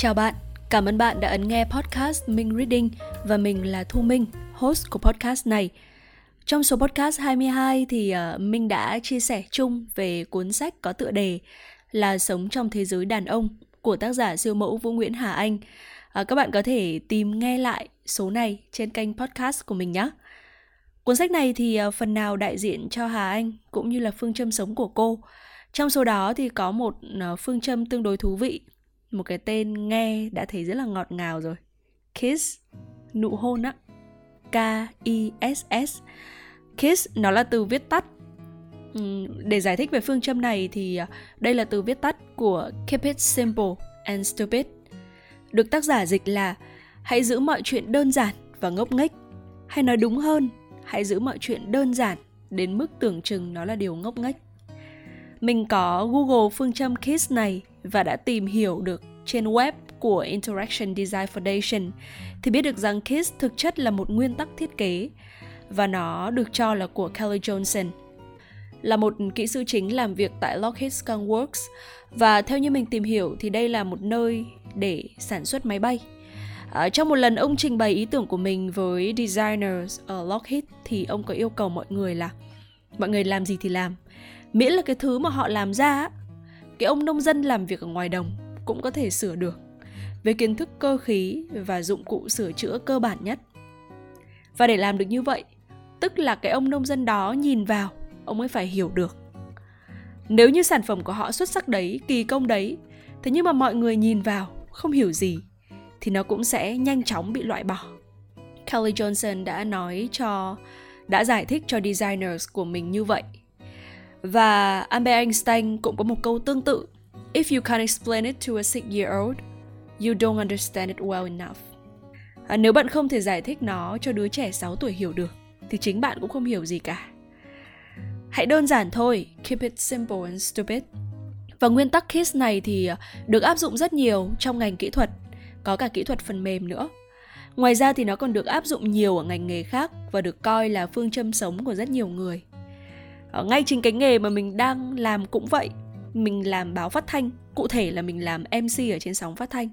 Chào bạn, cảm ơn bạn đã ấn nghe podcast Minh Reading và mình là Thu Minh, host của podcast này. Trong số podcast 22 thì uh, Minh đã chia sẻ chung về cuốn sách có tựa đề là Sống trong thế giới đàn ông của tác giả siêu mẫu Vũ Nguyễn Hà Anh. Uh, các bạn có thể tìm nghe lại số này trên kênh podcast của mình nhé. Cuốn sách này thì uh, phần nào đại diện cho Hà Anh cũng như là phương châm sống của cô. Trong số đó thì có một uh, phương châm tương đối thú vị một cái tên nghe đã thấy rất là ngọt ngào rồi. Kiss, nụ hôn á. K i s s. Kiss, nó là từ viết tắt. Ừ, để giải thích về phương châm này thì à, đây là từ viết tắt của keep it simple and stupid. Được tác giả dịch là hãy giữ mọi chuyện đơn giản và ngốc nghếch. Hay nói đúng hơn, hãy giữ mọi chuyện đơn giản đến mức tưởng chừng nó là điều ngốc nghếch. Mình có google phương châm kiss này và đã tìm hiểu được trên web của Interaction Design Foundation thì biết được rằng KISS thực chất là một nguyên tắc thiết kế và nó được cho là của Kelly Johnson là một kỹ sư chính làm việc tại Lockheed Skunk Works và theo như mình tìm hiểu thì đây là một nơi để sản xuất máy bay. À, trong một lần ông trình bày ý tưởng của mình với designers ở Lockheed thì ông có yêu cầu mọi người là mọi người làm gì thì làm miễn là cái thứ mà họ làm ra cái ông nông dân làm việc ở ngoài đồng cũng có thể sửa được về kiến thức cơ khí và dụng cụ sửa chữa cơ bản nhất. Và để làm được như vậy, tức là cái ông nông dân đó nhìn vào, ông mới phải hiểu được. Nếu như sản phẩm của họ xuất sắc đấy, kỳ công đấy, thế nhưng mà mọi người nhìn vào không hiểu gì thì nó cũng sẽ nhanh chóng bị loại bỏ. Kelly Johnson đã nói cho đã giải thích cho designers của mình như vậy và Albert Einstein cũng có một câu tương tự If you can't explain it to a six-year-old, you don't understand it well enough. À, nếu bạn không thể giải thích nó cho đứa trẻ 6 tuổi hiểu được, thì chính bạn cũng không hiểu gì cả. Hãy đơn giản thôi, keep it simple and stupid. Và nguyên tắc KISS này thì được áp dụng rất nhiều trong ngành kỹ thuật, có cả kỹ thuật phần mềm nữa. Ngoài ra thì nó còn được áp dụng nhiều ở ngành nghề khác và được coi là phương châm sống của rất nhiều người Ờ, ngay chính cái nghề mà mình đang làm cũng vậy. Mình làm báo phát thanh cụ thể là mình làm mc ở trên sóng phát thanh.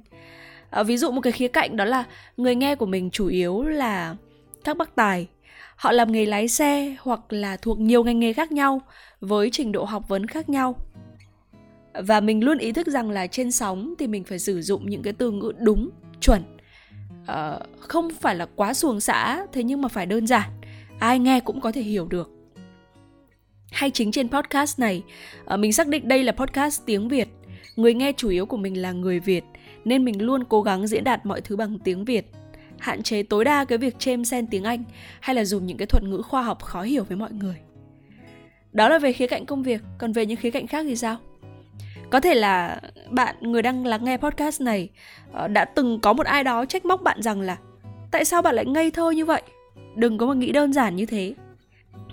À, ví dụ một cái khía cạnh đó là người nghe của mình chủ yếu là các bác tài. Họ làm nghề lái xe hoặc là thuộc nhiều ngành nghề khác nhau với trình độ học vấn khác nhau. Và mình luôn ý thức rằng là trên sóng thì mình phải sử dụng những cái từ ngữ đúng chuẩn. À, không phải là quá xuồng xã thế nhưng mà phải đơn giản. Ai nghe cũng có thể hiểu được hay chính trên podcast này. Ờ, mình xác định đây là podcast tiếng việt. Người nghe chủ yếu của mình là người việt, nên mình luôn cố gắng diễn đạt mọi thứ bằng tiếng việt. Hạn chế tối đa cái việc chêm xen tiếng anh, hay là dùng những cái thuật ngữ khoa học khó hiểu với mọi người. Đó là về khía cạnh công việc, còn về những khía cạnh khác thì sao? Có thể là bạn, người đang lắng nghe podcast này ờ, đã từng có một ai đó trách móc bạn rằng là, tại sao bạn lại ngây thơ như vậy? Đừng có mà nghĩ đơn giản như thế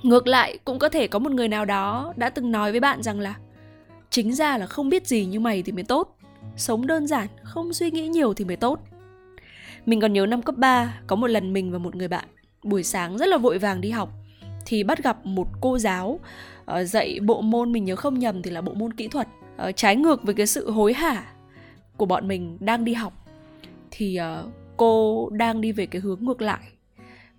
ngược lại cũng có thể có một người nào đó đã từng nói với bạn rằng là chính ra là không biết gì như mày thì mới tốt. Sống đơn giản không suy nghĩ nhiều thì mới tốt. Mình còn nhớ năm cấp 3 có một lần mình và một người bạn buổi sáng rất là vội vàng đi học thì bắt gặp một cô giáo uh, dạy bộ môn mình nhớ không nhầm thì là bộ môn kỹ thuật uh, trái ngược với cái sự hối hả của bọn mình đang đi học. Thì uh, cô đang đi về cái hướng ngược lại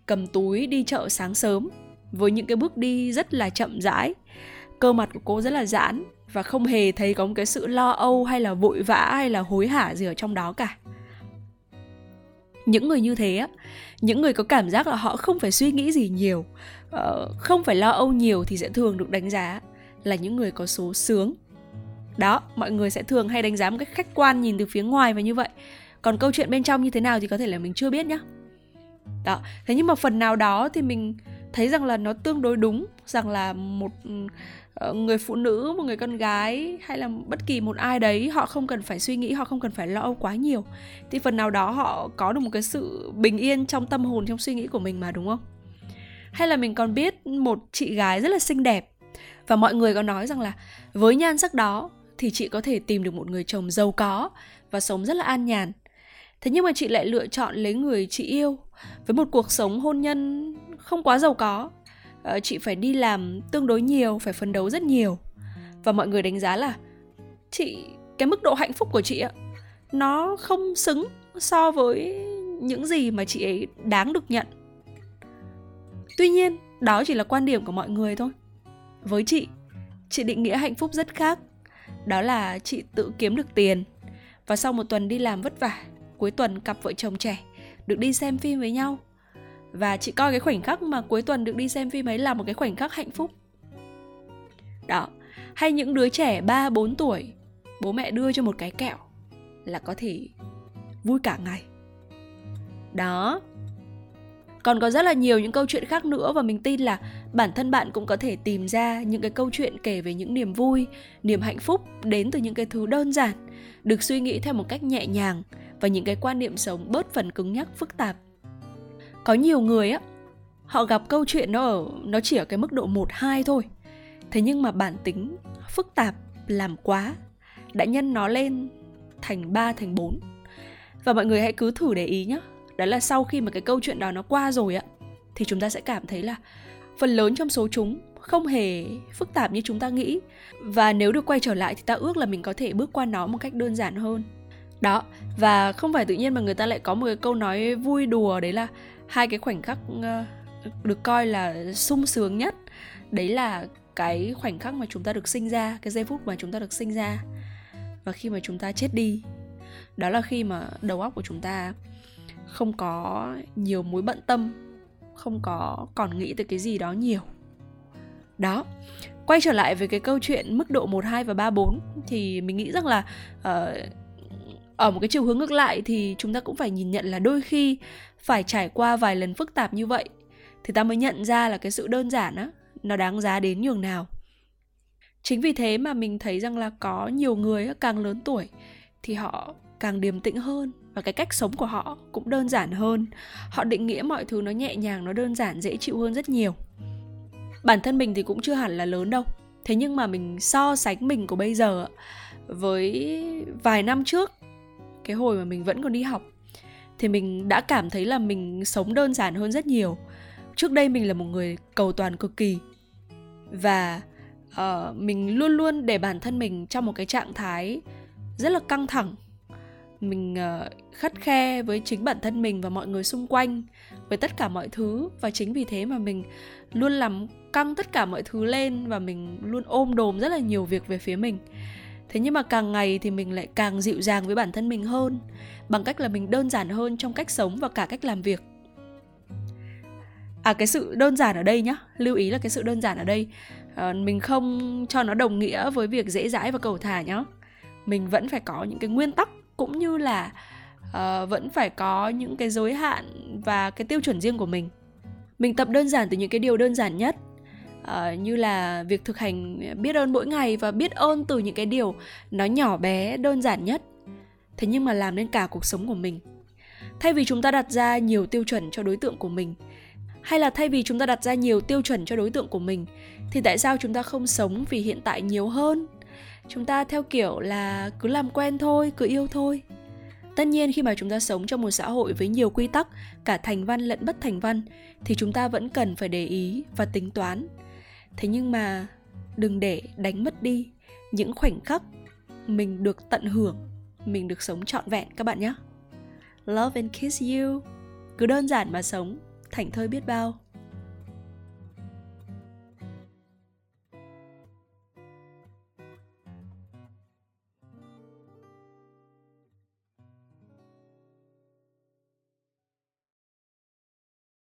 cầm túi đi chợ sáng sớm với những cái bước đi rất là chậm rãi. Cơ mặt của cô rất là giãn và không hề thấy có một cái sự lo âu hay là vội vã hay là hối hả gì ở trong đó cả. Những người như thế á, những người có cảm giác là họ không phải suy nghĩ gì nhiều ờ, không phải lo âu nhiều thì sẽ thường được đánh giá là những người có số sướng. Đó, mọi người sẽ thường hay đánh giá một cách khách quan nhìn từ phía ngoài và như vậy. Còn câu chuyện bên trong như thế nào thì có thể là mình chưa biết nhá. Đó, thế nhưng mà phần nào đó thì mình thấy rằng là nó tương đối đúng, rằng là một ờ, người phụ nữ, một người con gái hay là bất kỳ một ai đấy, họ không cần phải suy nghĩ, họ không cần phải lo âu quá nhiều. Thì phần nào đó họ có được một cái sự bình yên trong tâm hồn, trong suy nghĩ của mình mà, đúng không? Hay là mình còn biết một chị gái rất là xinh đẹp và mọi người có nói rằng là với nhan sắc đó thì chị có thể tìm được một người chồng giàu có và sống rất là an nhàn. Thế nhưng mà chị lại lựa chọn lấy người chị yêu với một cuộc sống hôn nhân không quá giàu có. Ờ, chị phải đi làm tương đối nhiều, phải phấn đấu rất nhiều. Và mọi người đánh giá là chị, cái mức độ hạnh phúc của chị ạ, nó không xứng so với những gì mà chị ấy đáng được nhận. Tuy nhiên, đó chỉ là quan điểm của mọi người thôi. Với chị chị định nghĩa hạnh phúc rất khác. Đó là chị tự kiếm được tiền. Và sau một tuần đi làm vất vả, cuối tuần cặp vợ chồng trẻ được đi xem phim với nhau và chị coi cái khoảnh khắc mà cuối tuần được đi xem phim ấy là một cái khoảnh khắc hạnh phúc. Đó, hay những đứa trẻ 3 4 tuổi, bố mẹ đưa cho một cái kẹo là có thể vui cả ngày. Đó. Còn có rất là nhiều những câu chuyện khác nữa và mình tin là bản thân bạn cũng có thể tìm ra những cái câu chuyện kể về những niềm vui, niềm hạnh phúc đến từ những cái thứ đơn giản, được suy nghĩ theo một cách nhẹ nhàng và những cái quan niệm sống bớt phần cứng nhắc, phức tạp có nhiều người á, họ gặp câu chuyện nó ở, nó chỉ ở cái mức độ 1 2 thôi. Thế nhưng mà bản tính phức tạp, làm quá đã nhân nó lên thành 3 thành 4. Và mọi người hãy cứ thử để ý nhé. Đó là sau khi mà cái câu chuyện đó nó qua rồi á, thì chúng ta sẽ cảm thấy là phần lớn trong số chúng không hề phức tạp như chúng ta nghĩ và nếu được quay trở lại thì ta ước là mình có thể bước qua nó một cách đơn giản hơn đó, và không phải tự nhiên mà người ta lại có một cái câu nói vui đùa đấy là hai cái khoảnh khắc ờ, được coi là sung sướng nhất. Đấy là cái khoảnh khắc mà chúng ta được sinh ra cái giây phút mà chúng ta được sinh ra và khi mà chúng ta chết đi. Đó là khi mà đầu óc của chúng ta không có nhiều mối bận tâm không có còn nghĩ tới cái gì đó nhiều. Đó quay trở lại với cái câu chuyện mức độ 1, 2 và 3, 4 thì mình nghĩ rằng là uh, ở một cái chiều hướng ngược lại thì chúng ta cũng phải nhìn nhận là đôi khi phải trải qua vài lần phức tạp như vậy thì ta mới nhận ra là cái sự đơn giản á, nó đáng giá đến nhường nào. Chính vì thế mà mình thấy rằng là có nhiều người càng lớn tuổi thì họ càng điềm tĩnh hơn và cái cách sống của họ cũng đơn giản hơn. Họ định nghĩa mọi thứ nó nhẹ nhàng, nó đơn giản, dễ chịu hơn rất nhiều. Bản thân mình thì cũng chưa hẳn là lớn đâu. Thế nhưng mà mình so sánh mình của bây giờ với vài năm trước cái hồi mà mình vẫn còn đi học thì mình đã cảm thấy là mình sống đơn giản hơn rất nhiều. Trước đây mình là một người cầu toàn cực kỳ và uh, mình luôn luôn để bản thân mình trong một cái trạng thái rất là căng thẳng. Mình uh, khắt khe với chính bản thân mình và mọi người xung quanh với tất cả mọi thứ. Và chính vì thế mà mình luôn làm căng tất cả mọi thứ lên và mình luôn ôm đồm rất là nhiều việc về phía mình thế nhưng mà càng ngày thì mình lại càng dịu dàng với bản thân mình hơn bằng cách là mình đơn giản hơn trong cách sống và cả cách làm việc. À cái sự đơn giản ở đây nhá lưu ý là cái sự đơn giản ở đây à, mình không cho nó đồng nghĩa với việc dễ dãi và cầu thả nhá. Mình vẫn phải có những cái nguyên tắc cũng như là uh, vẫn phải có những cái giới hạn và cái tiêu chuẩn riêng của mình. Mình tập đơn giản từ những cái điều đơn giản nhất uh, như là việc thực hành biết ơn mỗi ngày và biết ơn từ những cái điều nó nhỏ bé đơn giản nhất. Thế nhưng mà làm nên cả cuộc sống của mình. Thay vì chúng ta đặt ra nhiều tiêu chuẩn cho đối tượng của mình hay là thay vì chúng ta đặt ra nhiều tiêu chuẩn cho đối tượng của mình thì tại sao chúng ta không sống vì hiện tại nhiều hơn? Chúng ta theo kiểu là cứ làm quen thôi cứ yêu thôi. Tất nhiên khi mà chúng ta sống trong một xã hội với nhiều quy tắc cả thành văn lẫn bất thành văn thì chúng ta vẫn cần phải để ý và tính toán thế nhưng mà, đừng để đánh mất đi những khoảnh khắc mình được tận hưởng, mình được sống trọn vẹn các bạn nhé. Love and kiss you. Cứ đơn giản mà sống thảnh thơi biết bao.